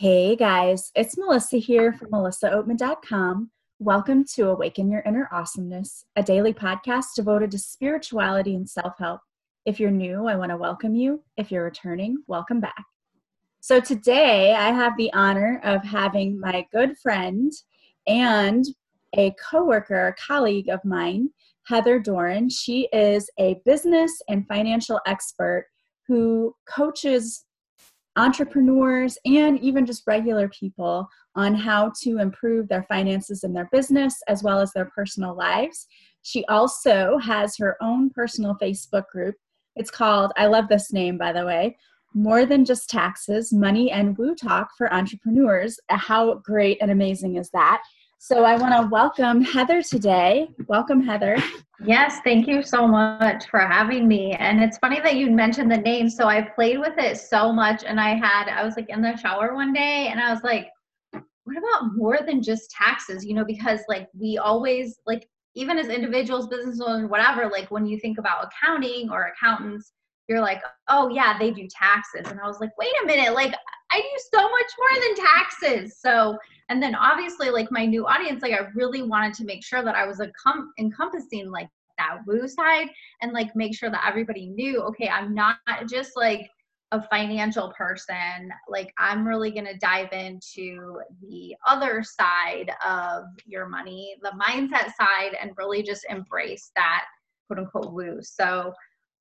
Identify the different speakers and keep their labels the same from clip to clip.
Speaker 1: Hey guys, it's Melissa here from melissaoatman.com. Welcome to Awaken Your Inner Awesomeness, a daily podcast devoted to spirituality and self help. If you're new, I want to welcome you. If you're returning, welcome back. So today I have the honor of having my good friend and a coworker, a colleague of mine, Heather Doran. She is a business and financial expert who coaches entrepreneurs and even just regular people on how to improve their finances and their business as well as their personal lives. She also has her own personal Facebook group. It's called, I love this name by the way, More Than Just Taxes Money and Woo Talk for Entrepreneurs. How great and amazing is that? So I want to welcome Heather today. Welcome, Heather.
Speaker 2: Yes, thank you so much for having me. And it's funny that you mentioned the name. So I played with it so much, and I had, I was like in the shower one day, and I was like, what about more than just taxes? You know, because like we always, like, even as individuals, business owners, whatever, like when you think about accounting or accountants, you're like, oh yeah, they do taxes. And I was like, wait a minute, like I do so much more than taxes. So, and then obviously, like my new audience, like I really wanted to make sure that I was a com- encompassing like that woo side and like make sure that everybody knew, okay, I'm not just like a financial person. Like I'm really going to dive into the other side of your money, the mindset side, and really just embrace that quote unquote woo. So,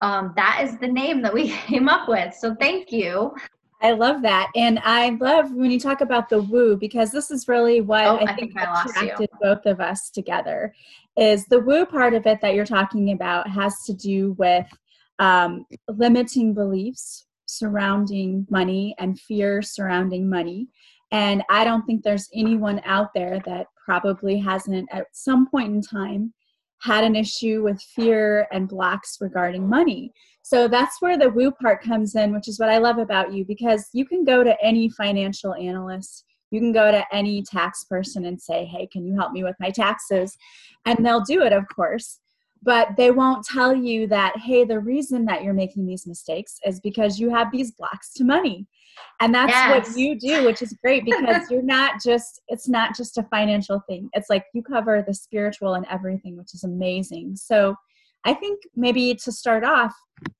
Speaker 2: um, that is the name that we came up with. So thank you.
Speaker 1: I love that. And I love when you talk about the woo because this is really what
Speaker 2: oh,
Speaker 1: I,
Speaker 2: I, think,
Speaker 1: think attracted both of us together. Is the woo part of it that you're talking about has to do with um, limiting beliefs surrounding money and fear surrounding money. And I don't think there's anyone out there that probably hasn't at some point in time had an issue with fear and blocks regarding money. So that's where the woo part comes in, which is what I love about you because you can go to any financial analyst, you can go to any tax person and say, Hey, can you help me with my taxes? And they'll do it, of course. But they won't tell you that, hey, the reason that you're making these mistakes is because you have these blocks to money. And that's yes. what you do which is great because you're not just it's not just a financial thing. It's like you cover the spiritual and everything which is amazing. So i think maybe to start off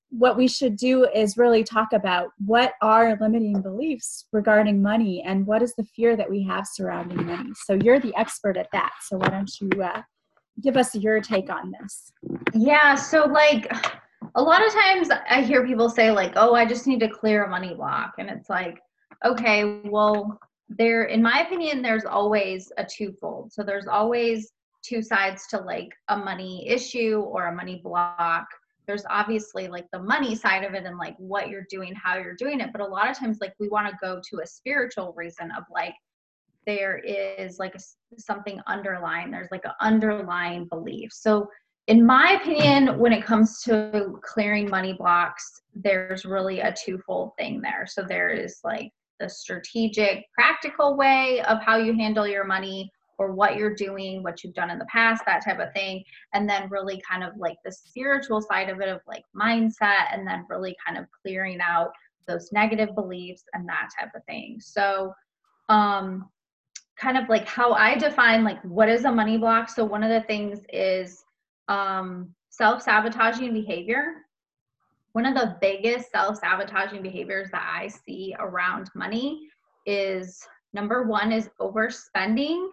Speaker 1: what we should do is really talk about what are limiting beliefs regarding money and what is the fear that we have surrounding money. So you're the expert at that. So why don't you uh, give us your take on this
Speaker 2: yeah so like a lot of times I hear people say like, "Oh, I just need to clear a money block," and it's like, okay, well, there, in my opinion, there's always a twofold. So there's always two sides to like a money issue or a money block. There's obviously like the money side of it and like what you're doing, how you're doing it. But a lot of times, like we want to go to a spiritual reason of like there is like something underlying. There's like an underlying belief. So in my opinion, when it comes to clearing money blocks, there's really a twofold thing there. So there is like the strategic, practical way of how you handle your money or what you're doing, what you've done in the past, that type of thing. And then really kind of like the spiritual side of it of like mindset and then really kind of clearing out those negative beliefs and that type of thing. So um kind of like how I define like what is a money block. So one of the things is um, self sabotaging behavior. One of the biggest self sabotaging behaviors that I see around money is number one is overspending,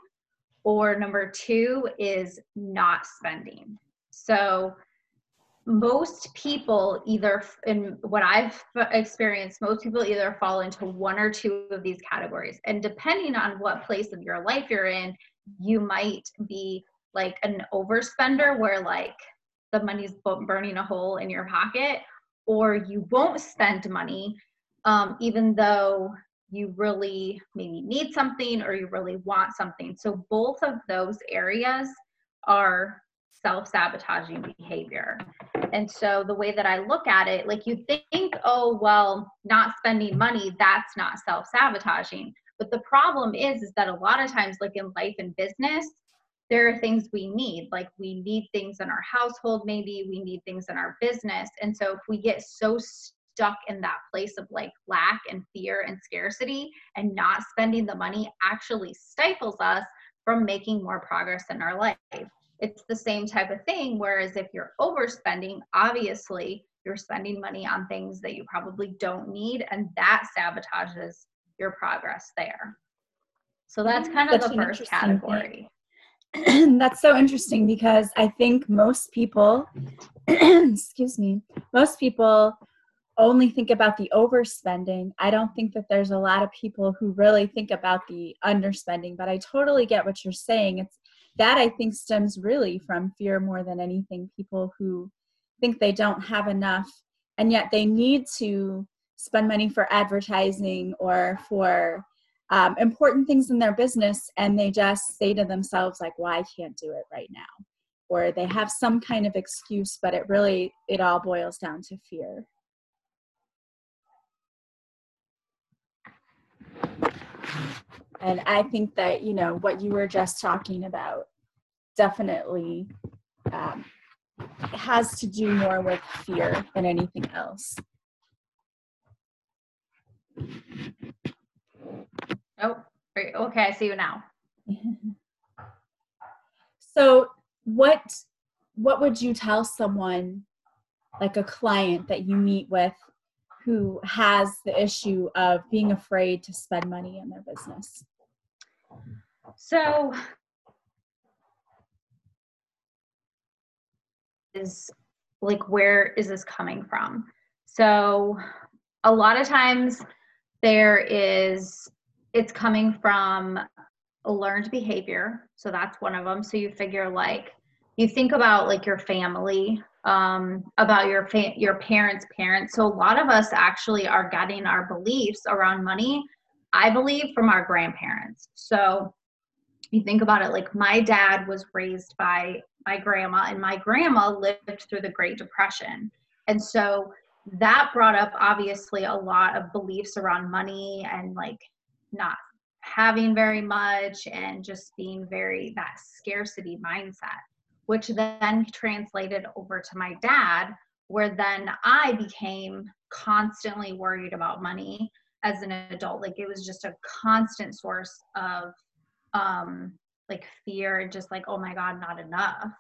Speaker 2: or number two is not spending. So, most people either in what i've experienced most people either fall into one or two of these categories. And depending on what place of your life you're in you might be like an overspender where like the money's burning a hole in your pocket or you won't spend money um, even though you really maybe need something or you really want something. So both of those areas are self-sabotaging behavior. And so the way that i look at it like you think oh well not spending money that's not self-sabotaging. But the problem is is that a lot of times like in life and business there are things we need. Like we need things in our household maybe we need things in our business. And so if we get so stuck in that place of like lack and fear and scarcity and not spending the money actually stifles us from making more progress in our life. It's the same type of thing. Whereas if you're overspending, obviously you're spending money on things that you probably don't need, and that sabotages your progress there. So that's kind of Such the first category.
Speaker 1: that's so interesting because I think most people, excuse me, most people only think about the overspending. I don't think that there's a lot of people who really think about the underspending, but I totally get what you're saying. It's that I think stems really from fear more than anything. People who think they don't have enough and yet they need to spend money for advertising or for um, important things in their business and they just say to themselves like well can't do it right now or they have some kind of excuse but it really it all boils down to fear and i think that you know what you were just talking about definitely um, has to do more with fear than anything else
Speaker 2: Oh, okay. I see you now.
Speaker 1: so, what what would you tell someone, like a client that you meet with, who has the issue of being afraid to spend money in their business?
Speaker 2: So, is like where is this coming from? So, a lot of times there is it's coming from a learned behavior so that's one of them so you figure like you think about like your family um, about your fa- your parents parents. So a lot of us actually are getting our beliefs around money i believe from our grandparents. So you think about it like my dad was raised by my grandma and my grandma lived through the great depression. And so that brought up obviously a lot of beliefs around money and like not having very much and just being very that scarcity mindset which then translated over to my dad where then i became constantly worried about money as an adult. Like it was just a constant source of um like fear just like oh my god not enough.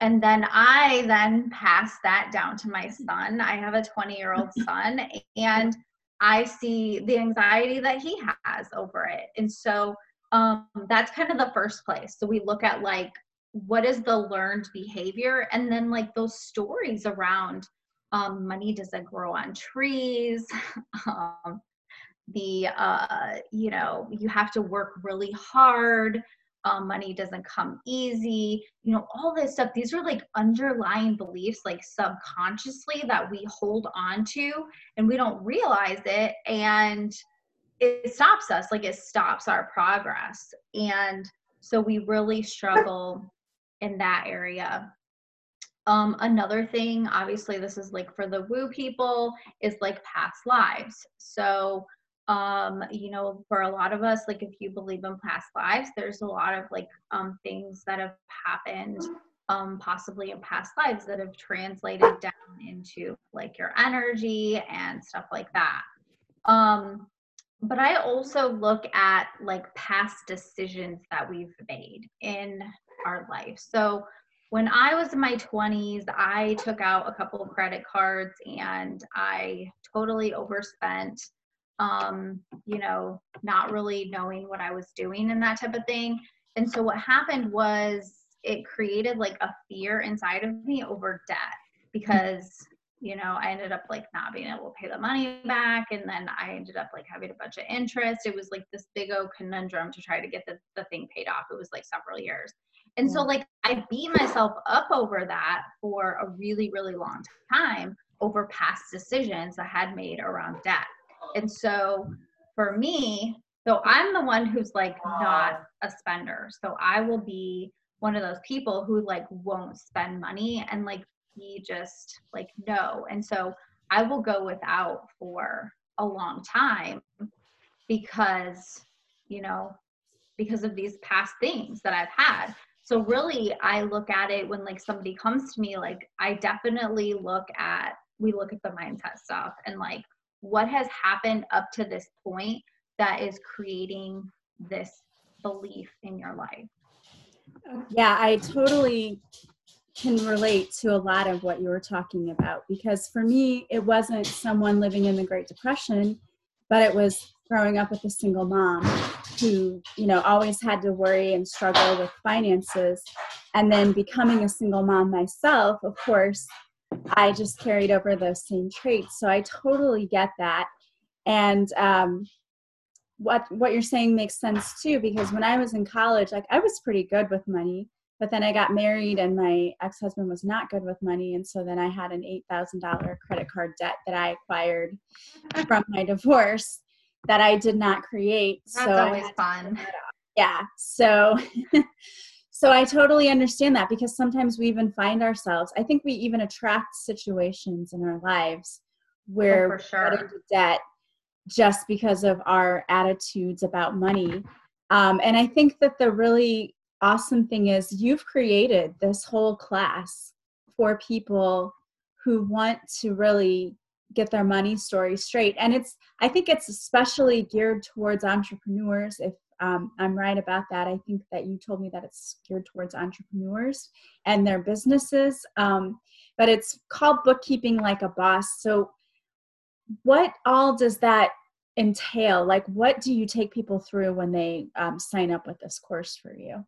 Speaker 2: And then i then passed that down to my son. I have a 20 year old son and i see the anxiety that he has over it. And so um, that's kind of the first place. So we look at like what is the learned behavior and then like those stories around um, money doesn't grow on trees um, the uh, you know you have to work really hard um, money doesn't come easy, you know, all this stuff. These are like underlying beliefs, like subconsciously, that we hold on to and we don't realize it. And it stops us, like it stops our progress. And so we really struggle in that area. Um, another thing, obviously, this is like for the woo people, is like past lives. So, um you know for a lot of us like if you believe in past lives there's a lot of like um things that have happened um possibly in past lives that have translated down into like your energy and stuff like that um but i also look at like past decisions that we've made in our life. So when I was in my 20s, I took out a couple of credit cards and I totally overspent um, you know, not really knowing what I was doing and that type of thing. And so what happened was it created like a fear inside of me over debt because you know i ended up like not being able to pay the money back. And then i ended up like having a bunch of interest. It was like this big old conundrum to try to get the, the thing paid off. It was like several years and so mm. like i beat myself up over that for a really really long time over past decisions i had made around debt and so for me, so I'm the one who's like not a spender. So I will be one of those people who like won't spend money and like be just like no. And so I will go without for a long time because, you know, because of these past things that I've had. So really I look at it when like somebody comes to me like I definitely look at we look at the mindset stuff and like what has happened up to this point that is creating this belief in your life.
Speaker 1: Yeah, I totally can relate to a lot of what you were talking about because for me, it wasn't someone living in the Great Depression, but it was growing up with a single mom who, you know, always had to worry and struggle with finances. And then becoming a single mom myself, of course, I just carried over those same traits. So I totally get that. And um, what what you're saying makes sense too because when I was in college, like I was pretty good with money, but then I got married and my ex-husband was not good with money and so then I had an $8,000 credit card debt that I acquired from my divorce that I did not create.
Speaker 2: That's so always fun.
Speaker 1: Yeah. So so I totally understand that because sometimes we even find ourselves, I think we even attract situations in our lives where
Speaker 2: oh, sure.
Speaker 1: we get into debt just because of our attitudes about money. Um, and I think that the really awesome thing is you've created this whole class for people who want to really get their money story straight. And it's, I think it's especially geared towards entrepreneurs. If um, I'm right about that, I think that you told me that it's geared towards entrepreneurs and their businesses. Um, but it's called Bookkeeping Like a Boss. So what all does that entail? Like, what do you take people through when they um, sign up with this course for you?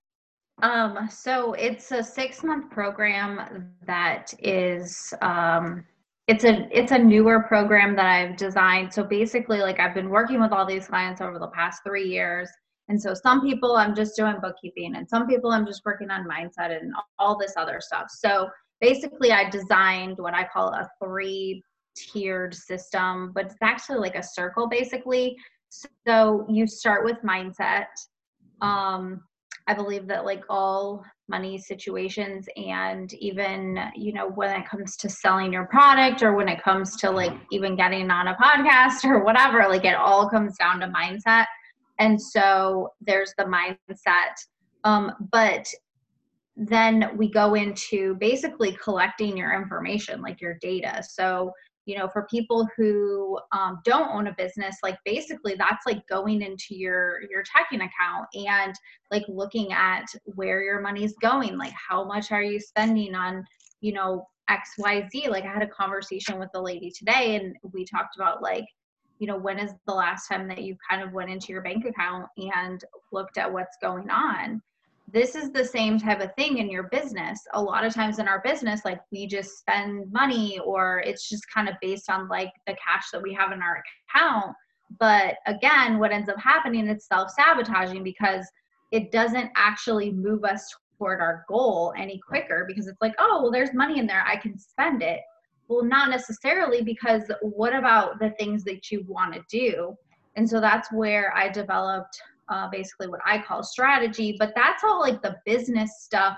Speaker 2: Um, so it's a six month program that is um, it's a it's a newer program that I've designed. So basically, like I've been working with all these clients over the past three years. And so some people I'm just doing bookkeeping and some people I'm just working on mindset and all this other stuff. So basically I designed what I call a three tiered system, but it's actually like a circle basically. So you start with mindset. Um, I believe that like all money situations and even you know when it comes to selling your product or when it comes to like even getting on a podcast or whatever like it all comes down to mindset. And so there's the mindset um, but then we go into basically collecting your information like your data. So you know for people who um, don't own a business like basically that's like going into your your checking account and like looking at where your money's going like how much are you spending on you know xyz like i had a conversation with the lady today and we talked about like you know when is the last time that you kind of went into your bank account and looked at what's going on this is the same type of thing in your business. A lot of times in our business, like we just spend money or it's just kind of based on like the cash that we have in our account. But again, what ends up happening, is self sabotaging because it doesn't actually move us toward our goal any quicker because it's like, oh, well, there's money in there, I can spend it. Well, not necessarily because what about the things that you want to do? And so that's where I developed uh, basically what I call strategy, but that's all like the business stuff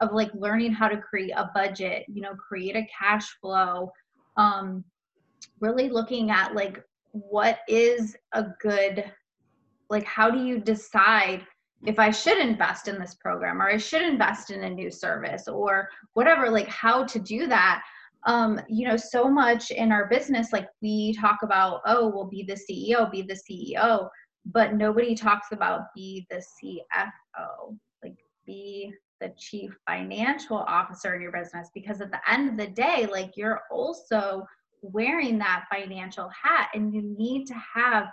Speaker 2: of like learning how to create a budget, you know, create a cash flow, um, really looking at like what is a good, like, how do you decide if I should invest in this program or I should invest in a new service or whatever, like how to do that. Um, you know, so much in our business, like we talk about, oh, we'll be the CEO, be the CEO but nobody talks about be the CFO, like be the chief financial officer in your business because at the end of the day, like you're also wearing that financial hat and you need to have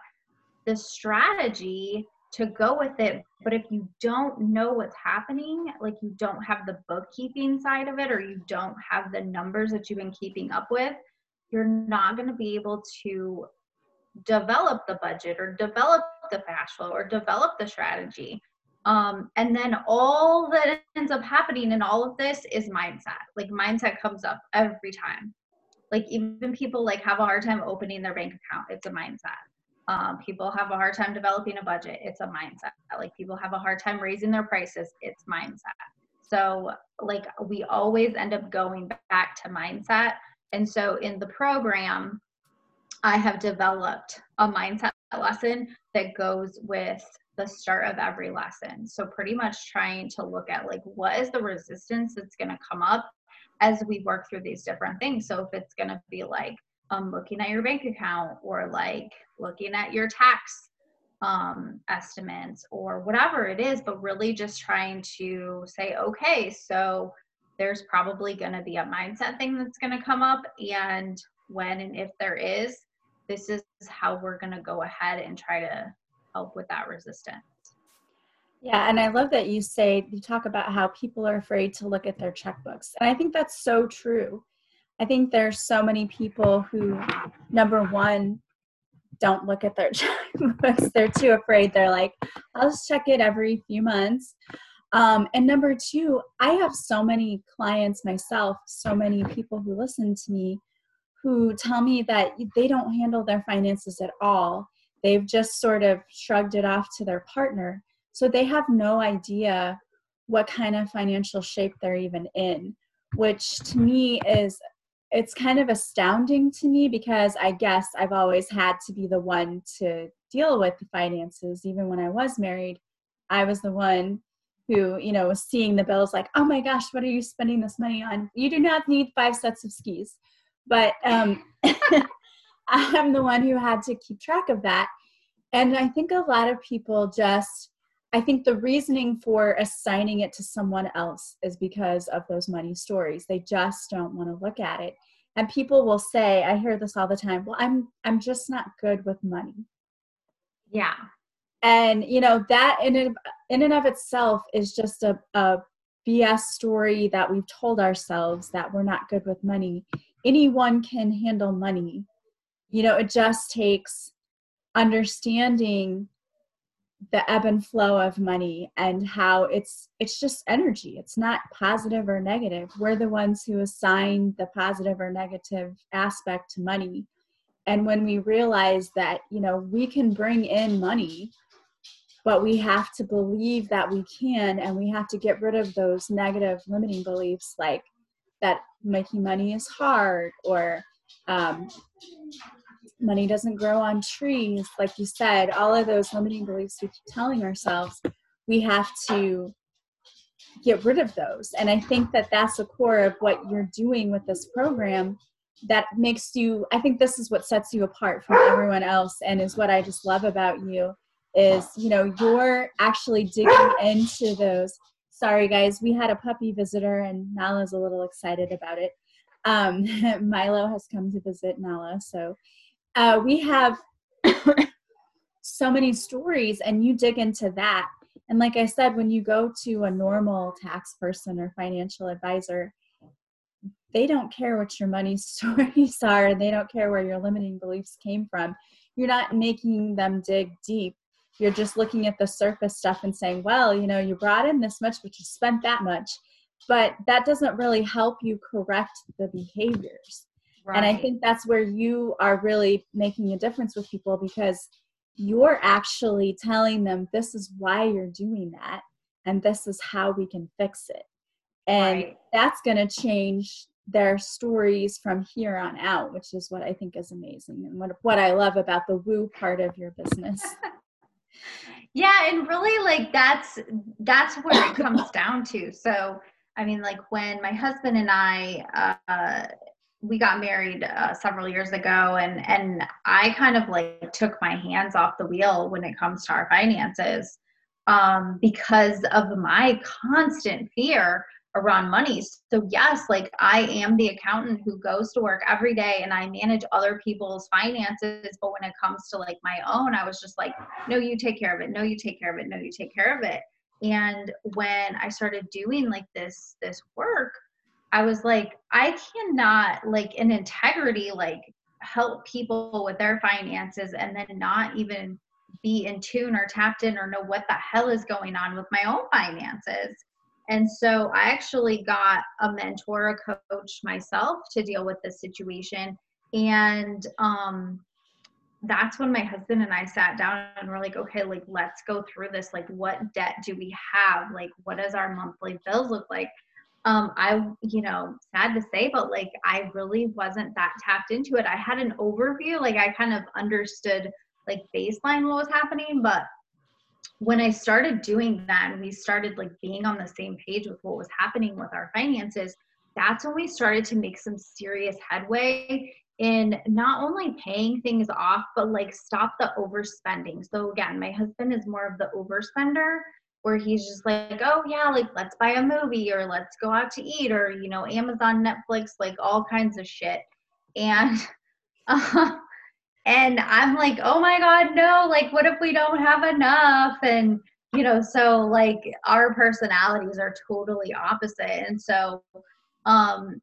Speaker 2: the strategy to go with it. But if you don't know what's happening, like you don't have the bookkeeping side of it or you don't have the numbers that you've been keeping up with, you're not going to be able to develop the budget or develop the flow or develop the strategy. Um, and then all that ends up happening in all of this is mindset. Like mindset comes up every time. Like even people like have a hard time opening their bank account. It's a mindset. Um, people have a hard time developing a budget. It's a mindset. Like people have a hard time raising their prices. It's mindset. So like we always end up going back to mindset. And so in the program, I have developed a mindset lesson that goes with the start of every lesson. So pretty much trying to look at like what is the resistance that's going to come up as we work through these different things. So if it's going to be like um, looking at your bank account or like looking at your tax um, estimates or whatever it is, but really just trying to say, okay, so there's probably going to be a mindset thing that's going to come up. And when and if there is, this is how we're going to go ahead and try to help with that resistance.
Speaker 1: Yeah, and I love that you say you talk about how people are afraid to look at their checkbooks. And I think that's so true. I think there's so many people who number one don't look at their checkbooks. They're too afraid. They're like, I'll just check it every few months. Um, and number two, I have so many clients myself, so many people who listen to me who tell me that they don't handle their finances at all. They've just sort of shrugged it off to their partner. So they have no idea what kind of financial shape they're even in, which to me is it's kind of astounding to me because I guess I've always had to be the one to deal with the finances. Even when I was married, I was the one who, you know, was seeing the bills like, oh my gosh, what are you spending this money on? You do not need five sets of skis. But um, I'm the one who had to keep track of that. And I think a lot of people just, I think the reasoning for assigning it to someone else is because of those money stories. They just don't want to look at it. And people will say, I hear this all the time, well, I'm I'm just not good with money.
Speaker 2: Yeah.
Speaker 1: And you know, that in and, in and of itself is just a, a BS story that we've told ourselves that we're not good with money. Anyone can handle money. You know, it just takes understanding the ebb and flow of money and how it's it's just energy. It's not positive or negative. We're the ones who assign the positive or negative aspect to money. And when we realize that you know we can bring in money but we have to believe that we can and we have to get rid of those negative limiting beliefs like that making money is hard or um, money doesn't grow on trees. Like you said all of those limiting beliefs we keep telling ourselves we have to get rid of those. And i think that that's the core of what you're doing with this program that makes you i think this is what sets you apart from everyone else and is what i just love about you is you know you're actually digging into those sorry guys. We had a puppy visitor and nala's a little excited about it. Um, milo has come to visit nala so uh, we have so many stories and you dig into that. And like i said when you go to a normal tax person or financial advisor they don't care what your money stories are. They don't care where your limiting beliefs came from. You're not making them dig deep you're just looking at the surface stuff and saying well you know you brought in this much but you spent that much but that doesn't really help you correct the behaviors Right. And I think that's where you are really making a difference with people because you're actually telling them this is why you're doing that and this is how we can fix it. And right. that's going to change their stories from here on out, which is what I think is amazing and what, what I love about the woo part of your business.
Speaker 2: yeah, and really like that's that's where it comes down to. So, I mean like when my husband and I uh we got married uh, several years ago and and i kind of like took my hands off the wheel when it comes to our finances um, because of my constant fear around money. So yes like i am the accountant who goes to work every day and i manage other people's finances. But when it comes to like my own i was just like no you take care of it. No you take care of it. No you take care of it. And when i started doing like this this work I was like, I cannot, like, in integrity, like, help people with their finances and then not even be in tune or tapped in or know what the hell is going on with my own finances. And so I actually got a mentor, a coach myself to deal with this situation. And um, that's when my husband and I sat down and we're like, okay, like, let's go through this. Like, what debt do we have? Like, what does our monthly bills look like? um, I, you know, sad to say, but like I really wasn't that tapped into it. I had an overview, like I kind of understood like baseline what was happening, but when I started doing that and we started like being on the same page with what was happening with our finances, that's when we started to make some serious headway in not only paying things off, but like stop the overspending. So again, my husband is more of the overspender where he's just like, oh yeah, like let's buy a movie or let's go out to eat or, you know, Amazon, Netflix, like all kinds of shit. And, uh, and I'm like, oh my God, no, like what if we don't have enough? And, you know, so like our personalities are totally opposite. And so, um,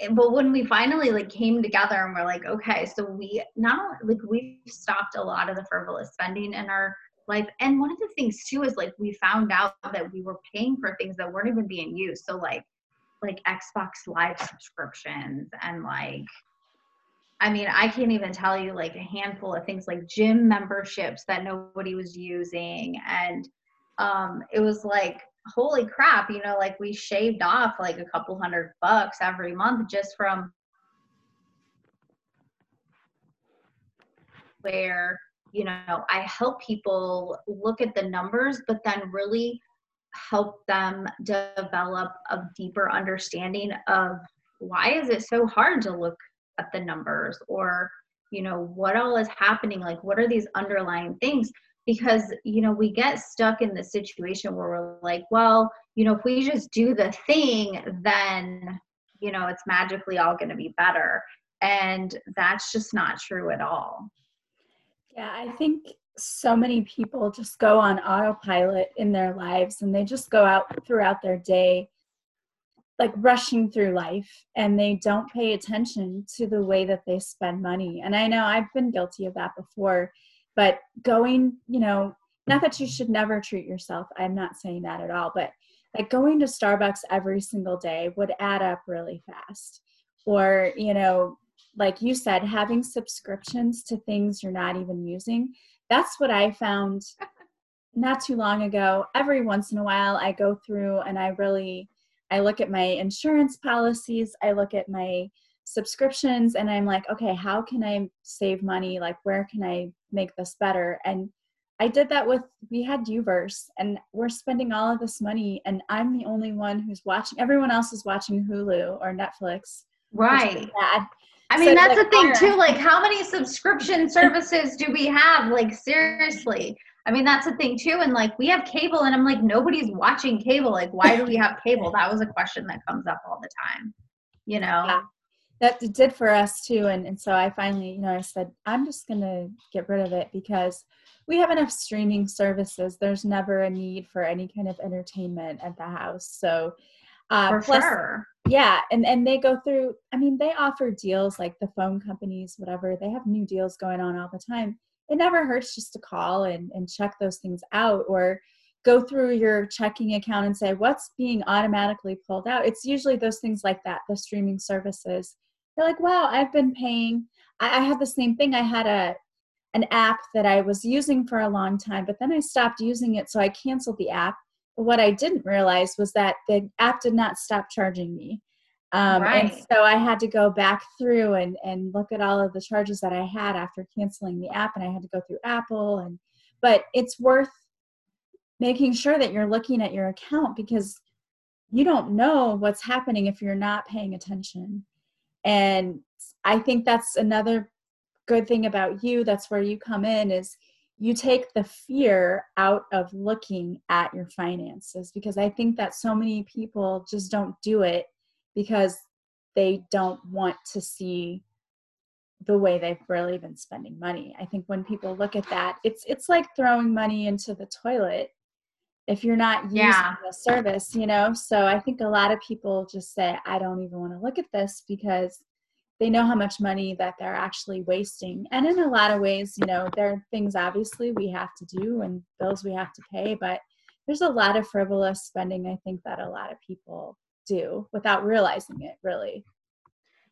Speaker 2: Eh, but when we finally like came together and we're like okay so we not like we've stopped a lot of the frivolous spending in our life and one of the things too is like we found out that we were paying for things that weren't even being used so like like xbox live subscriptions and like i mean i can't even tell you like a handful of things like gym memberships that nobody was using. And um it was like holy crap, you know, like we shaved off like a couple hundred bucks every month just from where, you know, I help people look at the numbers, but then really help them develop a deeper understanding of why is it so hard to look at the numbers or you know what all is happening like what are these underlying things? Because you know we get stuck in the situation where we're like well you know if we just do the thing then you know it's magically all going to be better. And that's just not true at all.
Speaker 1: Yeah i think so many people just go on autopilot in their lives and they just go out throughout their day like rushing through life and they don't pay attention to the way that they spend money. And i know i've been guilty of that before but going you know not that you should never treat yourself i'm not saying that at all but like going to starbucks every single day would add up really fast. Or you know like you said having subscriptions to things you're not even using that's what i found not too long ago. Every once in a while i go through and i really i look at my insurance policies i look at my subscriptions and i'm like okay how can i save money like where can i make this better and i did that with we had uverse and we're spending all of this money and i'm the only one who's watching everyone else is watching hulu or netflix
Speaker 2: right I mean, so that's like, the thing too. Like, how many subscription services do we have? Like, seriously. I mean, that's the thing too. And like, we have cable, and I'm like, nobody's watching cable. Like, why do we have cable? That was a question that comes up all the time. You know?
Speaker 1: Yeah that did for us too and, and so i finally you know i said i'm just going to get rid of it because we have enough streaming services there's never a need for any kind of entertainment at the house so
Speaker 2: uh, for plus, sure
Speaker 1: yeah and and they go through i mean they offer deals like the phone companies whatever they have new deals going on all the time it never hurts just to call and, and check those things out or go through your checking account and say what's being automatically pulled out it's usually those things like that the streaming services they're like, wow, I've been paying. I, I had the same thing. I had a an app that I was using for a long time, but then I stopped using it, so I canceled the app. But what I didn't realize was that the app did not stop charging me. Um, right. And so I had to go back through and, and look at all of the charges that I had after canceling the app, and I had to go through Apple. And but it's worth making sure that you're looking at your account because you don't know what's happening if you're not paying attention. And I think that's another good thing about you. That's where you come in is you take the fear out of looking at your finances because I think that so many people just don't do it because they don't want to see the way they've really been spending money. I think when people look at that, it's it's like throwing money into the toilet if you're not using yeah. the service, you know? So I think a lot of people just say, I don't even want to look at this because they know how much money that they're actually wasting. And in a lot of ways, you know, there are things obviously we have to do and bills we have to pay, but there's a lot of frivolous spending I think that a lot of people do without realizing it really.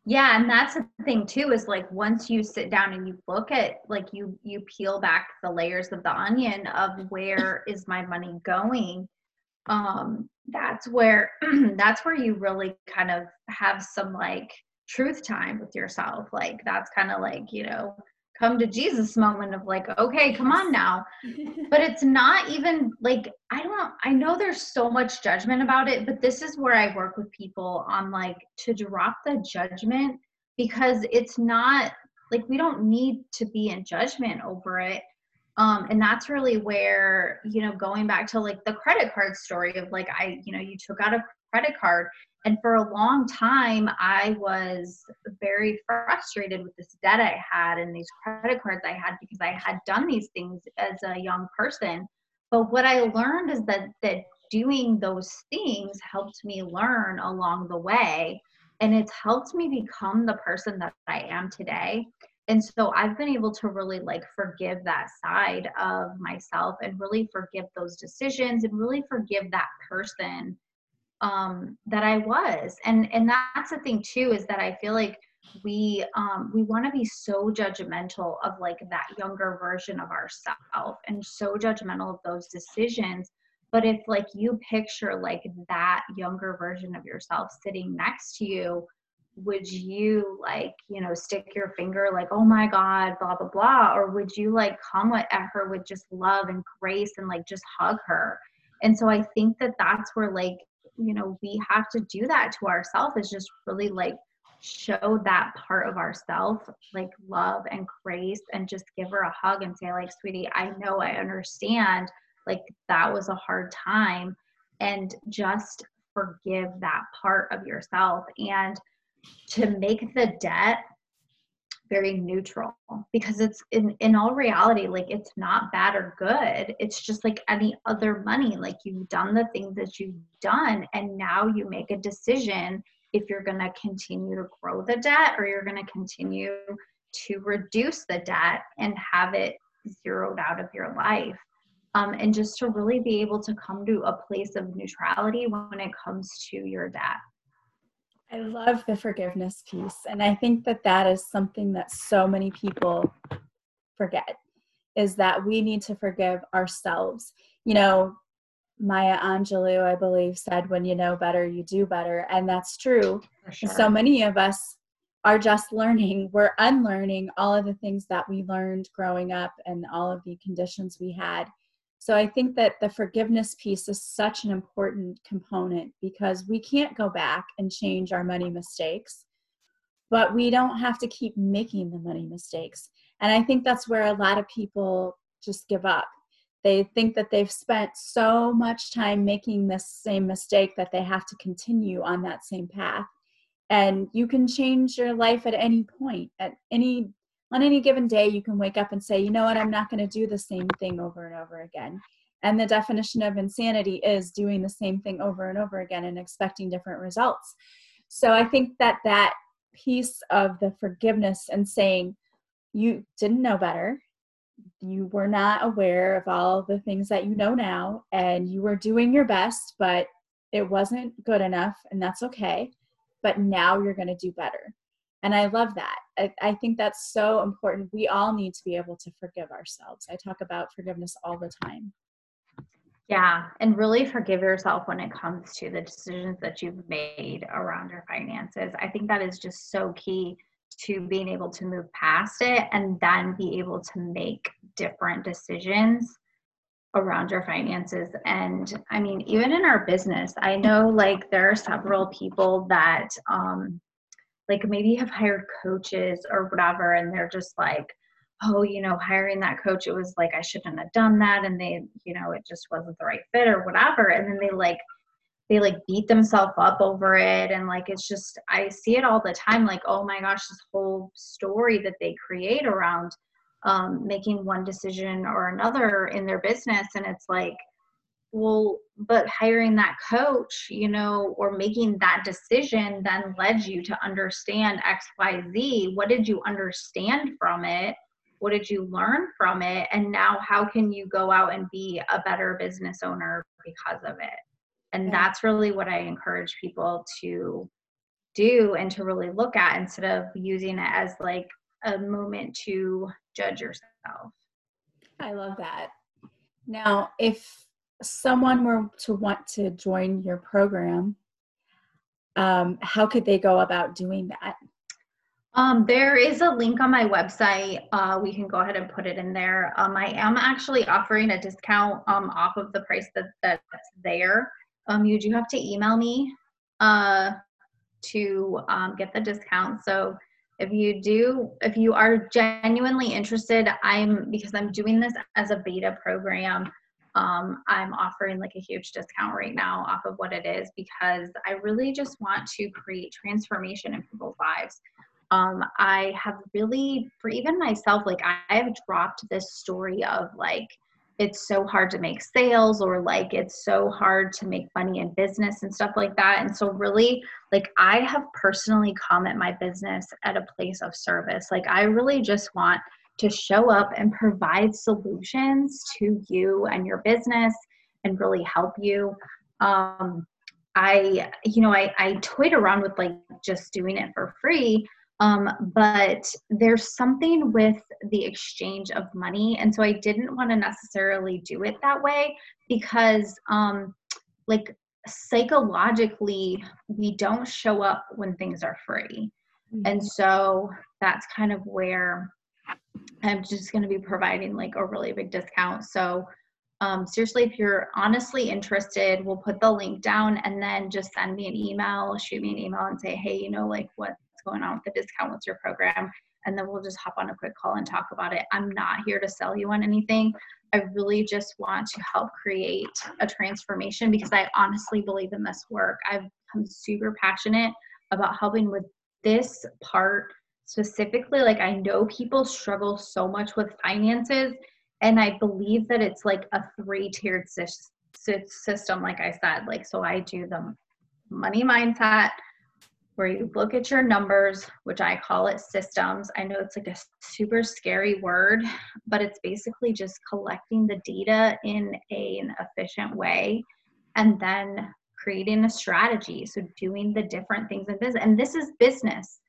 Speaker 2: Yeah, and that's the thing too is like once you sit down and you look at like you you peel back the layers of the onion of where is my money going um that's where that's where you really kind of have some like truth time with yourself like that's kind of like you know come to Jesus moment of like, okay, come on now. but it's not even like, I don't, I know there's so much judgment about it, but this is where I work with people on like to drop the judgment because it's not like we don't need to be in judgment over it. Um, and that's really where, you know, going back to like the credit card story of like, I, you know, you took out a credit card and for a long time, I was very frustrated with this debt I had and these credit cards I had because I had done these things as a young person. But what I learned is that that doing those things helped me learn along the way. And it's helped me become the person that I am today. And so I've been able to really like forgive that side of myself and really forgive those decisions and really forgive that person um, that I was. And and that's the thing too is that I feel like we um, we want to be so judgmental of like that younger version of ourselves and so judgmental of those decisions. But if like you picture like that younger version of yourself sitting next to you, would you like you know stick your finger like oh my god blah blah blah or would you like come at her with just love and grace and like just hug her and so i think that that's where like you know we have to do that to ourselves is just really like show that part of ourself like love and grace and just give her a hug and say like sweetie i know i understand like that was a hard time and just forgive that part of yourself. And to make the debt very neutral because it's in in all reality like it's not bad or good. It's just like any other money like you've done the things that you've done and now you make a decision if you're going to continue to grow the debt or you're going to continue to reduce the debt and have it zeroed out of your life. Um, and just to really be able to come to a place of neutrality when it comes to your debt
Speaker 1: I love the forgiveness piece. And I think that that is something that so many people forget is that we need to forgive ourselves. You know, Maya Angelou, I believe, said, when you know better, you do better. And that's true. Sure. So many of us are just learning, we're unlearning all of the things that we learned growing up and all of the conditions we had. So I think that the forgiveness piece is such an important component because we can't go back and change our money mistakes, but we don't have to keep making the money mistakes. And I think that's where a lot of people just give up. They think that they've spent so much time making this same mistake that they have to continue on that same path. And you can change your life at any point, at any on any given day, you can wake up and say, you know what, I'm not going to do the same thing over and over again. And the definition of insanity is doing the same thing over and over again and expecting different results. So I think that that piece of the forgiveness and saying, you didn't know better, you were not aware of all the things that you know now, and you were doing your best, but it wasn't good enough, and that's okay. But now you're going to do better. And I love that. I, I, think that's so important. We all need to be able to forgive ourselves. I talk about forgiveness all the time.
Speaker 2: Yeah, and really forgive yourself when it comes to the decisions that you've made around your finances. I think that is just so key to being able to move past it and then be able to make different decisions around your finances. And I mean, even in our business, I know like there are several people that um, like maybe have hired coaches or whatever and they're just like oh you know hiring that coach it was like i shouldn't have done that and they you know it just wasn't the right fit or whatever and then they like they like beat themselves up over it and like it's just i see it all the time like oh my gosh this whole story that they create around um, making one decision or another in their business and it's like well but hiring that coach you know or making that decision then led you to understand xyz what did you understand from it? What did you learn from it? And now how can you go out and be a better business owner because of it? And that's really what i encourage people to do and to really look at instead of using it as like a moment to judge yourself.
Speaker 1: I love that. Now if someone were to want to join your program, um, how could they go about doing that?
Speaker 2: Um, there is a link on my website. Uh, we can go ahead and put it in there. Um, I am actually offering a discount um, off of the price that, that's there. Um, you do have to email me uh, to um, get the discount. So if you do, if you are genuinely interested, I'm because I'm doing this as a beta program. Um, I'm offering like a huge discount right now off of what it is because I really just want to create transformation in people's lives um, I have really, for even myself, like I have dropped this story of like, it's so hard to make sales or like it's so hard to make money in business and stuff like that. And so, really, like, I have personally come at my business at a place of service. Like, I really just want to show up and provide solutions to you and your business and really help you. Um, I, you know, I, I toyed around with like just doing it for free um, but there's something with the exchange of money. And so I didn't want to necessarily do it that way because, um, like, psychologically, we don't show up when things are free. Mm-hmm. And so that's kind of where I'm just going to be providing like a really big discount. So, um, seriously, if you're honestly interested, we'll put the link down and then just send me an email, shoot me an email and say, hey, you know, like what's going on with the discount? What's your program? And then we'll just hop on a quick call and talk about it. I'm not here to sell you on anything. I really just want to help create a transformation because i honestly believe in this work. I've super passionate about helping with this part specifically like i know people struggle so much with finances and i believe that it's like a three tiered system like i said like so i do the money mindset where you look at your numbers, which I call it systems. I know it's like a super scary word, but it's basically just collecting the data in a, an efficient way and then creating a strategy. So doing the different things in business. And this is business.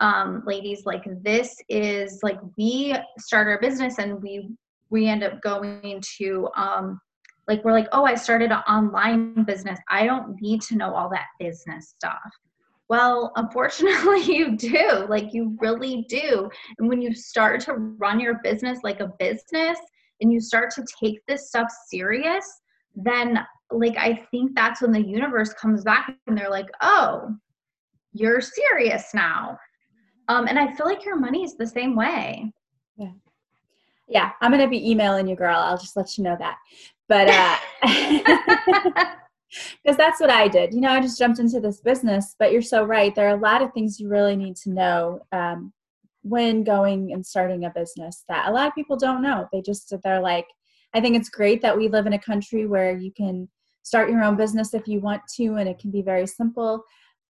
Speaker 2: Um, ladies, like this is like we start our business and we we end up going to um like we're like, oh, I started an online business. I don't need to know all that business stuff well, unfortunately, you do. Like, you really do. And when you start to run your business like a business and you start to take this stuff serious, then, like, I think that's when the universe comes back and they're like, oh, you're serious now. Um, and I feel like your money is the same way.
Speaker 1: Yeah. Yeah, I'm going to be emailing you, girl. I'll just let you know that. But, uh, because that's what I did. You know, I just jumped into this business, but you're so right. There are a lot of things you really need to know um, when going and starting a business that a lot of people don't know. They just, they're like, I think it's great that we live in a country where you can start your own business if you want to, and it can be very simple.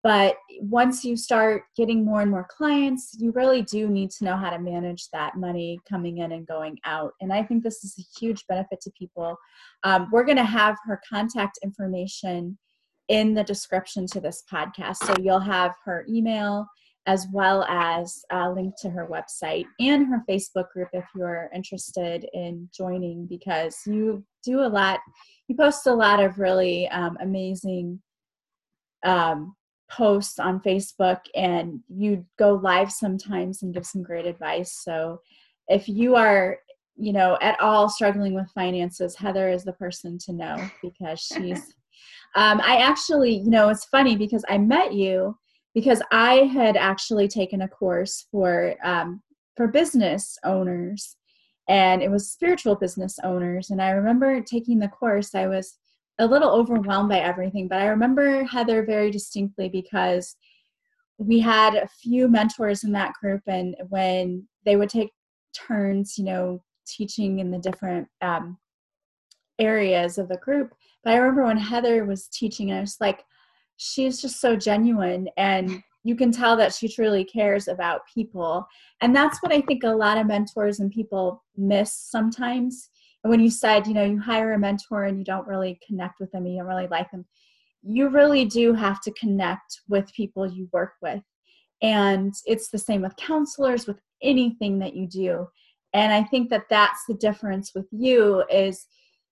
Speaker 1: But once you start getting more and more clients, you really do need to know how to manage that money coming in and going out. And I think this is a huge benefit to people. Um, we're going to have her contact information in the description to this podcast. So you'll have her email as well as a link to her website and her Facebook group if you're interested in joining because you do a lot, you post a lot of really um, amazing um, posts on Facebook and you go live sometimes and give some great advice. So if you are, you know, at all struggling with finances, Heather is the person to know because she's um, I actually, you know, it's funny because I met you because I had actually taken a course for um, for business owners, and it was spiritual business owners. And I remember taking the course. I was a little overwhelmed by everything, but I remember Heather very distinctly because we had a few mentors in that group, and when they would take turns, you know, teaching in the different um, areas of the group. But I remember when Heather was teaching, I was like, she's just so genuine, and you can tell that she truly cares about people. And that's what I think a lot of mentors and people miss sometimes and when you said, you know, you hire a mentor and you don't really connect with them, you don't really like them, you really do have to connect with people you work with. And it's the same with counselors, with anything that you do. And I think that that's the difference with you is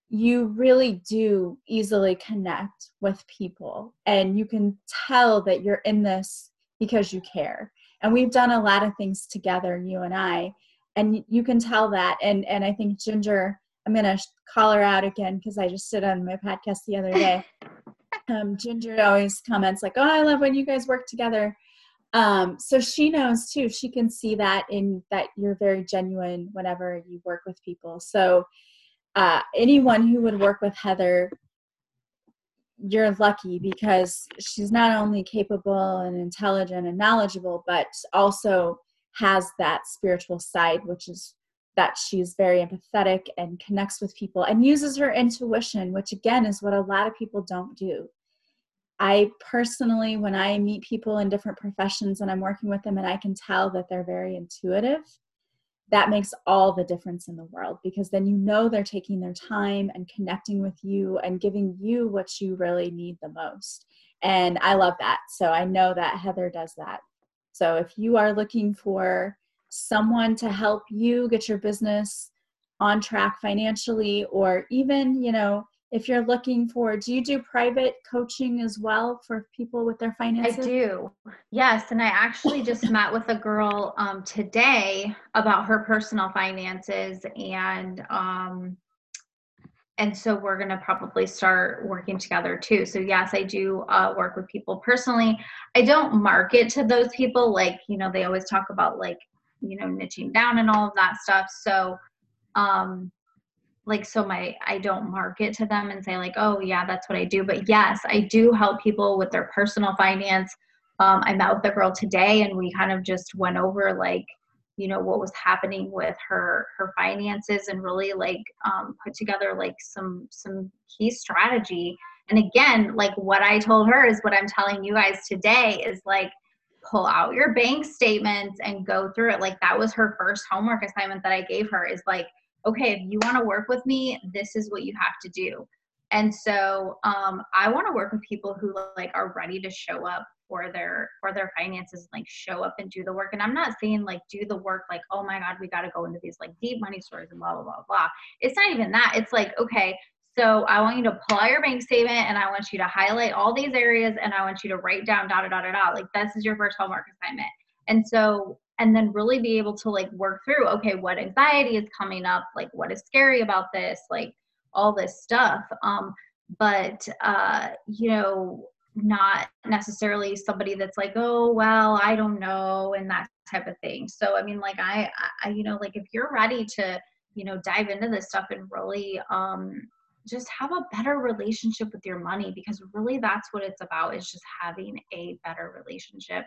Speaker 1: you really do easily connect with people and you can tell that you're in this because you care and we've done a lot of things together you and i and you can tell that and and i think ginger i'm to call her out again because i just did on my podcast the other day. Um, ginger always comments like oh i love when you guys work together. Um, so she knows too she can see that in that you're very genuine whenever you work with people. So uh, anyone who would work with heather you're lucky because she's not only capable and intelligent and knowledgeable, but also has that spiritual side, which is that she's very empathetic and connects with people and uses her intuition, which again is what a lot of people don't do. I personally, when I meet people in different professions and I'm working with them and I can tell that they're very intuitive, that makes all the difference in the world because then you know they're taking their time and connecting with you and giving you what you really need the most. And I love that. So I know that Heather does that. So if you are looking for someone to help you get your business on track financially or even, you know, if you're looking for do you do private coaching as well for people with their finances?
Speaker 2: i do. Yes and i actually just met with a girl um, today about her personal finances and um, and so we're going to probably start working together too. So yes i do uh, work with people personally. I don't market to those people like you know they always talk about like you know niching down and all of that stuff. So um like so my i don't market to them and say like oh yeah that's what i do. But yes i do help people with their personal finance. Um, i met with a girl today and we kind of just went over like you know what was happening with her her finances and really like um, put together like some some key strategy. And again like what i told her is what i'm telling you guys today is like pull out your bank statements and go through it like that was her first homework assignment that i gave her is like okay, if you want to work with me, this is what you have to do. And so um, I want to work with people who like are ready to show up for their for their finances, like show up and do the work. And I'm not saying like do the work like, oh my God, we got to go into these like deep money stories and blah blah blah blah. It's not even that. It's like, okay, so I want you to pull out your bank statement and I want you to highlight all these areas and I want you to write down da da da da. Like this is your first homework assignment. And so and then really be able to like work through okay what anxiety is coming up like what is scary about this like all this stuff um but uh you know not necessarily somebody that's like oh well i don't know and that type of thing so i mean like i i you know like if you're ready to you know dive into this stuff and really um just have a better relationship with your money because really that's what it's about is just having a better relationship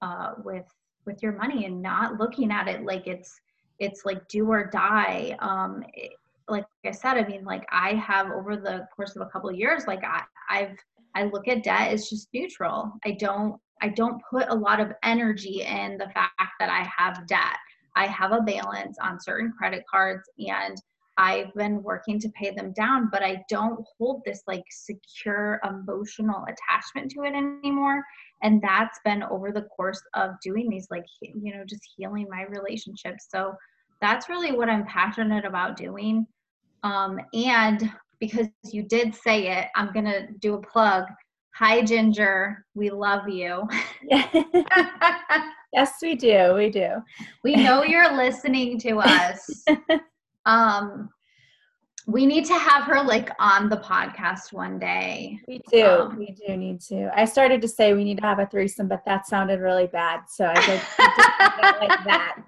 Speaker 2: uh, with with your money and not looking at it like it's it's like do or die. Um it, like i said i mean like i have over the course of a couple of years like i i've i look at debt as just neutral. I don't i don't put a lot of energy in the fact that i have debt. I have a balance on certain credit cards and I've been working to pay them down, but I don't hold this like secure emotional attachment to it anymore. And that's been over the course of doing these, like, you know, just healing my relationships. So that's really what I'm passionate about doing. Um, and because you did say it, I'm going to do a plug. Hi, Ginger. We love you.
Speaker 1: yes, we do. We do.
Speaker 2: We know you're listening to us. um we need to have her like on the podcast one day.
Speaker 1: We do. Um, we do need to. I started to say we need to have a threesome, but that sounded really bad. So I did, like that.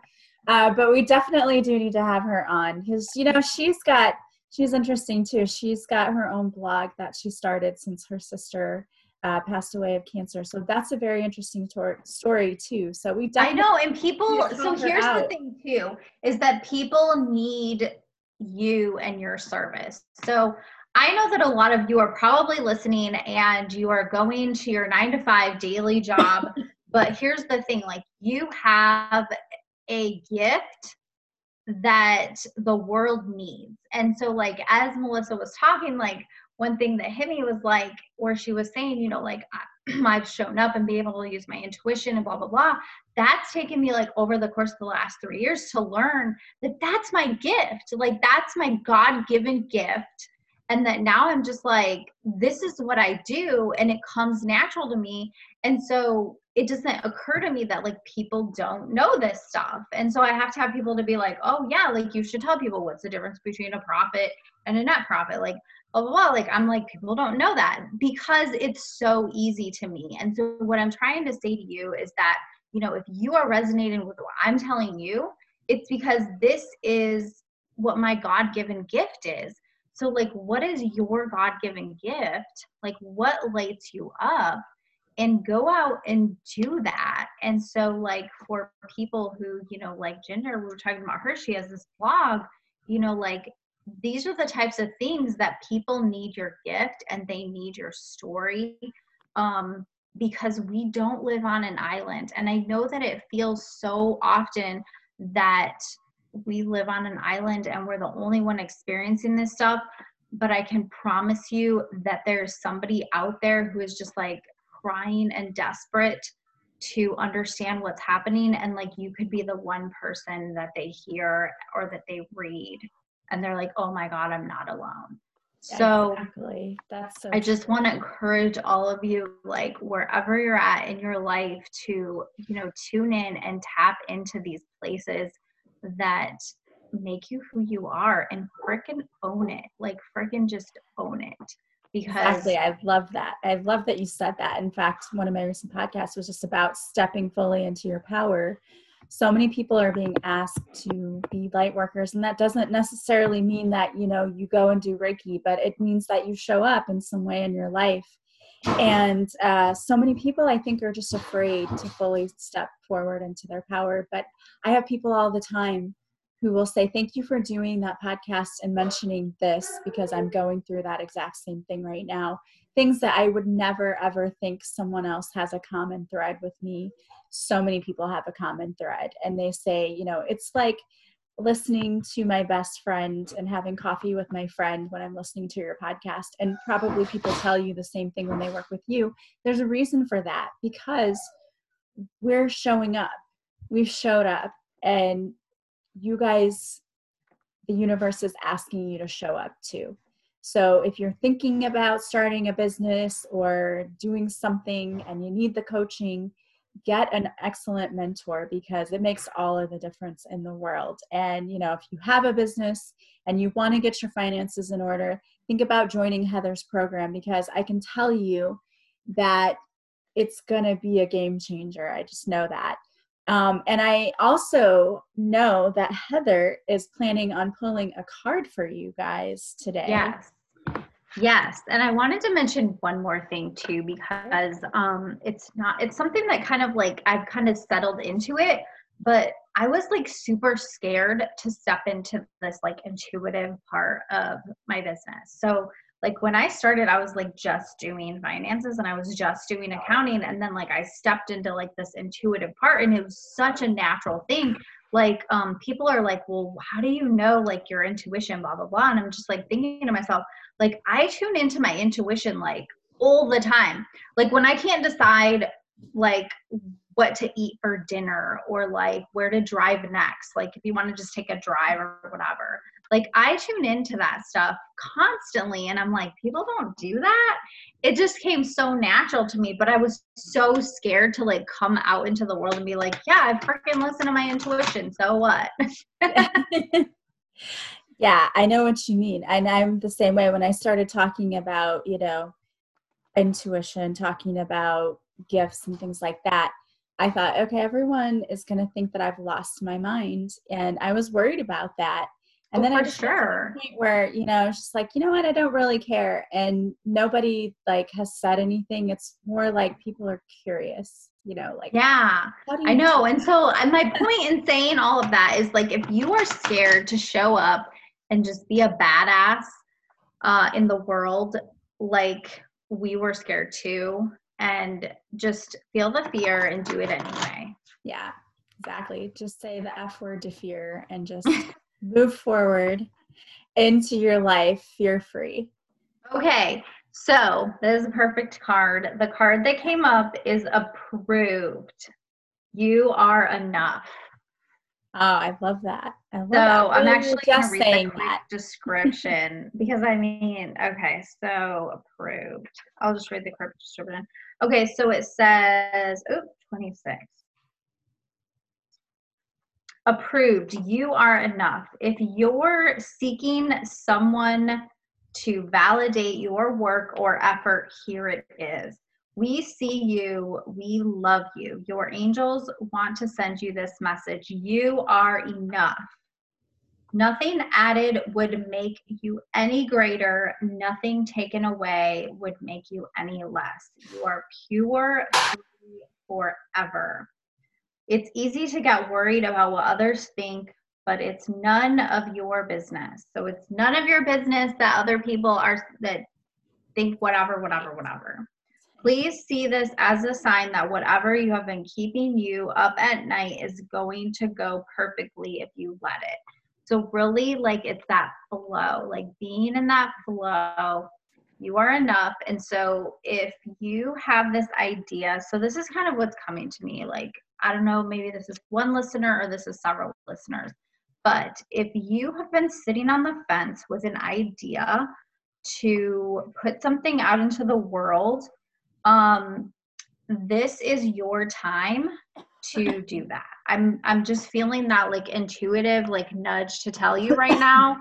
Speaker 1: Uh, but we definitely do need to have her on because you know she's got she's interesting too. She's got her own blog that she started since her sister uh, passed away of cancer. So that's a very interesting tor- story too. So we
Speaker 2: I know, and people. So here's out. the thing too: is that people need you and your service. So I know that a lot of you are probably listening and you are going to your nine to five daily job. but here's the thing like, you have a gift that the world needs. And so, like, as Melissa was talking, like, one thing that hit me was like, where she was saying, you know, like, I've shown up and be able to use my intuition and blah blah blah. That's taken me like over the course of the last three years to learn that that's my gift. Like that's my God given gift, and that now I'm just like this is what I do, and it comes natural to me. And so it doesn't occur to me that like people don't know this stuff. And so I have to have people to be like, oh yeah, like you should tell people what's the difference between a profit and a net profit. Like blah blah blah. Like I'm like, people don't know that because it's so easy to me. And so what I'm trying to say to you is that, you know, if you are resonating with what I'm telling you, it's because this is what my God-given gift is. So like what is your God-given gift? Like what lights you up? and go out and do that. And so, like, for people who, you know, like Ginger, we were talking about her, she has this blog, you know, like, these are the types of things that people need your gift and they need your story um, because we don't live on an island. And I know that it feels so often that we live on an island and we're the only one experiencing this stuff but I can promise you that there's somebody out there who is just like, crying and desperate to understand what's happening and like you could be the one person that they hear or that they read and they're like oh my god i'm not alone. So exactly. that's so i just want to encourage all of you like wherever you're at in your life to you know tune in and tap into these places that make you who you are and freaking own it like freaking just own it
Speaker 1: because exactly i love that. I love that you said that. In fact one of my recent podcasts was just about stepping fully into your power so many people are being asked to be light workers and that doesn't necessarily mean that you know you go and do reiki but it means that you show up in some way in your life and uh, so many people i think are just afraid to fully step forward into their power but i have people all the time who will say, Thank you for doing that podcast and mentioning this because I'm going through that exact same thing right now. Things that I would never ever think someone else has a common thread with me. So many people have a common thread. And they say, you know, it's like listening to my best friend and having coffee with my friend when I'm listening to your podcast. And probably people tell you the same thing when they work with you. There's a reason for that because we're showing up. We've showed up and you guys, the universe is asking you to show up too. So if you're thinking about starting a business or doing something and you need the coaching, get an excellent mentor because it makes all of the difference in the world. And you know, if you have a business and you want to get your finances in order, think about joining Heather's program because I can tell you that it's going to be a game changer. I just know that. Um, and I also know that Heather is planning on pulling a card for you guys today.
Speaker 2: Yes. Yes. And I wanted to mention one more thing too, because um, it's not, it's something that kind of like I've kind of settled into it, but I was like super scared to step into this like intuitive part of my business. So like when I started, I was like just doing finances and I was just doing accounting. And then like I stepped into like this intuitive part and it was such a natural thing. Like um people are like, well, how do you know like your intuition, blah, blah, blah. And I'm just like thinking to myself, like I tune into my intuition like all the time. Like when I can't decide like what to eat for dinner or like where to drive next like if you want to just take a drive or whatever like I tune into that stuff constantly and I'm like, people don't do that. It just came so natural to me, but I was so scared to like come out into the world and be like, yeah, I freaking listen to my intuition. So what?
Speaker 1: yeah, I know what you mean. And I'm the same way when I started talking about, you know, intuition, talking about gifts and things like that. I thought, okay, everyone is going to think that I've lost my mind. And I was worried about that. And oh, then I just sure. point where, you know, it's just like, you know what, I don't really care. And nobody like has said anything. It's more like people are curious, you know, like
Speaker 2: Yeah. I know. And so my point in saying all of that is like if you are scared to show up and just be a badass uh in the world, like we were scared too. And just feel the fear and do it anyway.
Speaker 1: Yeah, exactly. Just say the F word to fear and just move forward into your life fear free.
Speaker 2: Okay, so this is a perfect card. The card that came up is approved. You are enough.
Speaker 1: Oh, I love that. I love
Speaker 2: so that. I'm actually just saying that description because I mean, okay, so approved. I'll just read the quick description. Okay, so it says, oh, 26. Approved. You are enough. If you're seeking someone to validate your work or effort, here it is. We see you. We love you. Your angels want to send you this message. You are enough. Nothing added would make you any greater. Nothing taken away would make you any less. You are pure forever. It's easy to get worried about what others think, but it's none of your business. So it's none of your business that other people are that think whatever, whatever, whatever. Please see this as a sign that whatever you have been keeping you up at night is going to go perfectly if you let it. So, really, like it's that flow, like being in that flow, you are enough. And so, if you have this idea, so this is kind of what's coming to me like, I don't know, maybe this is one listener or this is several listeners. But if you have been sitting on the fence with an idea to put something out into the world um, this is your time to do that. I'm I'm just feeling that like intuitive like nudge to tell you right now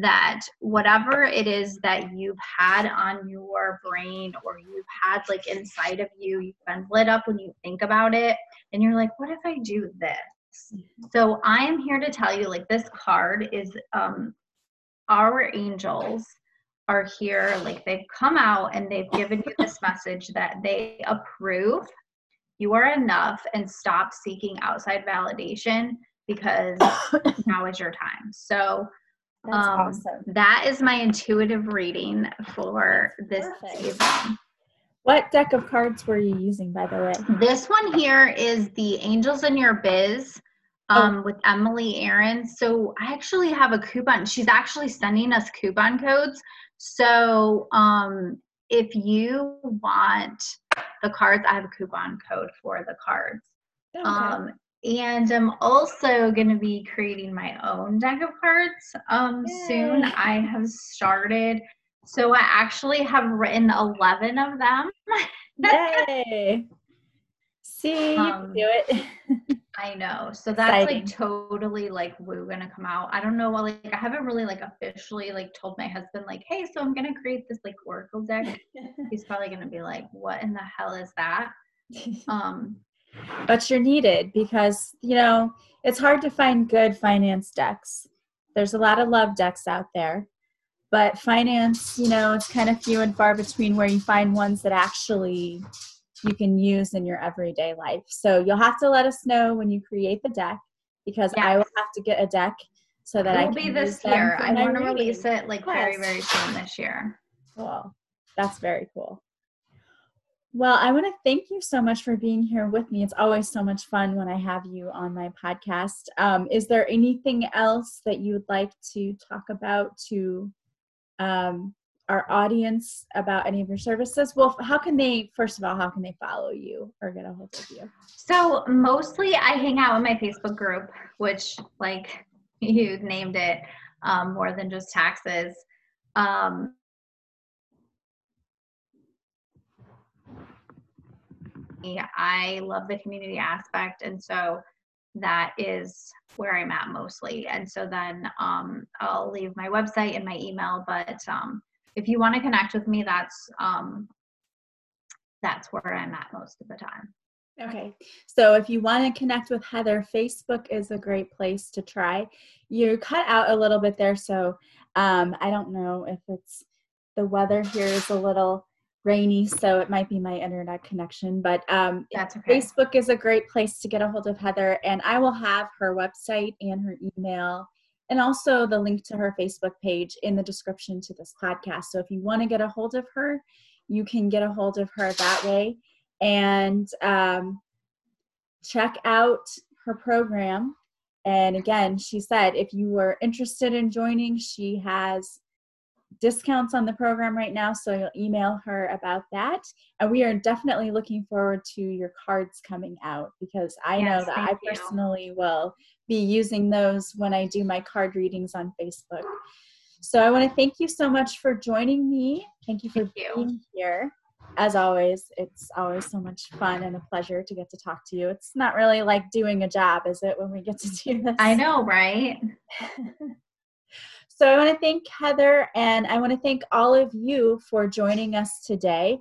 Speaker 2: that whatever it is that you've had on your brain or you've had like inside of you, you've been lit up when you think about it and you're like, what if I do this? So I am here to tell you like this card is um our angels are here, like they've come out and they've given you this message that they approve. You are enough and stop seeking outside validation because now is your time. So um, awesome. that is my intuitive reading for this evening.
Speaker 1: What deck of cards were you using, by the way?
Speaker 2: This one here is the Angels in Your Biz oh. um, oh. with Emily Aaron. So I actually have a coupon. She's actually sending us coupon codes so um, if you want the cards, I have a coupon code for the cards. Okay. Um, and I'm also going to be creating my own deck of cards um, soon. I have started. So I actually have written 11 of them.
Speaker 1: Yay! See, um, you can do
Speaker 2: it. I know. So that's Exciting. like totally like woo gonna come out. I don't know. Well, like I haven't really like officially like told my husband like, hey, so I'm gonna create this like Oracle deck. He's probably gonna be like, what in the hell is that? Um,
Speaker 1: but you're needed because you know it's hard to find good finance decks. There's a lot of love decks out there, but finance, you know, it's kind of few and far between where you find ones that actually you can use in your everyday life. So you'll have to let us know when you create the deck because yes. I will have to get a deck so that
Speaker 2: it
Speaker 1: I
Speaker 2: will be this year. I want to release it like yes. very very soon this year.
Speaker 1: Cool. That's very cool. Well, I want to thank you so much for being here with me. It's always so much fun when I have you on my podcast. Um, is there anything else that you would like to talk about to um, our audience about any of your services? Well, how can they, first of all, how can they follow you or get a hold of you?
Speaker 2: So, mostly I hang out in my Facebook group, which, like you named it, um, more than just taxes. Um, I love the community aspect, and so that is where I'm at mostly. And so then um, I'll leave my website and my email, but um, if you want to connect with me, that's um, that's where I'm at most of the time.
Speaker 1: Okay. So if you want to connect with Heather, Facebook is a great place to try. You cut out a little bit there, so um, I don't know if it's the weather here is a little rainy, so it might be my internet connection. But um,
Speaker 2: okay.
Speaker 1: Facebook is a great place to get a hold of Heather, and I will have her website and her email and also the link to her Facebook page in the description to this podcast. So if you want to get a hold of her, you can get a hold of her that way and um, check out her program. And again, she said if you were interested in joining, she has discounts on the program right now, so you'll email her about that. And we are definitely looking forward to your cards coming out because I yes, know that I personally you. will be using those when I do my card readings on Facebook. So I want to thank you so much for joining me. Thank you for thank being you. here. as always, it's always so much fun and a pleasure to get to talk to you. It's not really like doing a job, is it, when we get to do this?
Speaker 2: I know, right?
Speaker 1: so I want to thank Heather and I want to thank all of you for joining us today.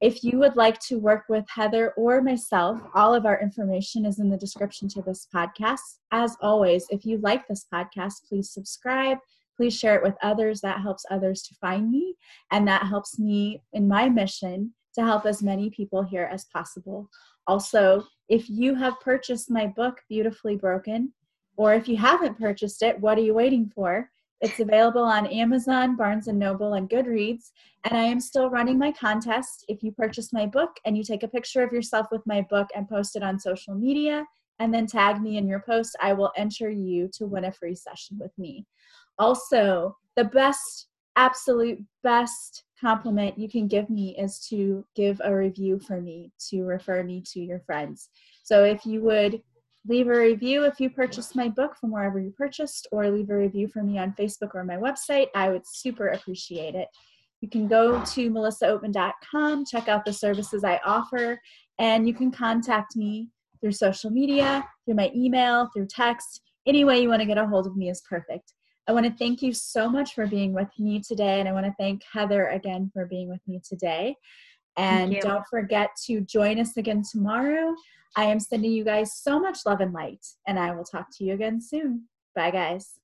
Speaker 1: If you would like to work with Heather or myself, all of our information is in the description to this podcast. As always, if you like this podcast, please subscribe, please share it with others. That helps others to find me, and that helps me in my mission to help as many people here as possible. Also, if you have purchased my book, Beautifully Broken, or if you haven't purchased it, what are you waiting for? It's available on Amazon, Barnes and Noble, and Goodreads. And I am still running my contest. If you purchase my book and you take a picture of yourself with my book and post it on social media, and then tag me in your post, I will enter you to win a free session with me. Also, the best, absolute best compliment you can give me is to give a review for me, to refer me to your friends. So if you would leave a review if you purchased my book from wherever you purchased, or leave a review for me on Facebook or my website, I would super appreciate it. You can go to melissaoatman.com, check out the services I offer, and you can contact me through social media, through my email, through text. Any way you want to get a hold of me is perfect. I want to thank you so much for being with me today, and I want to thank Heather again for being with me today. And don't forget to join us again tomorrow. I am sending you guys so much love and light, and I will talk to you again soon. Bye, guys.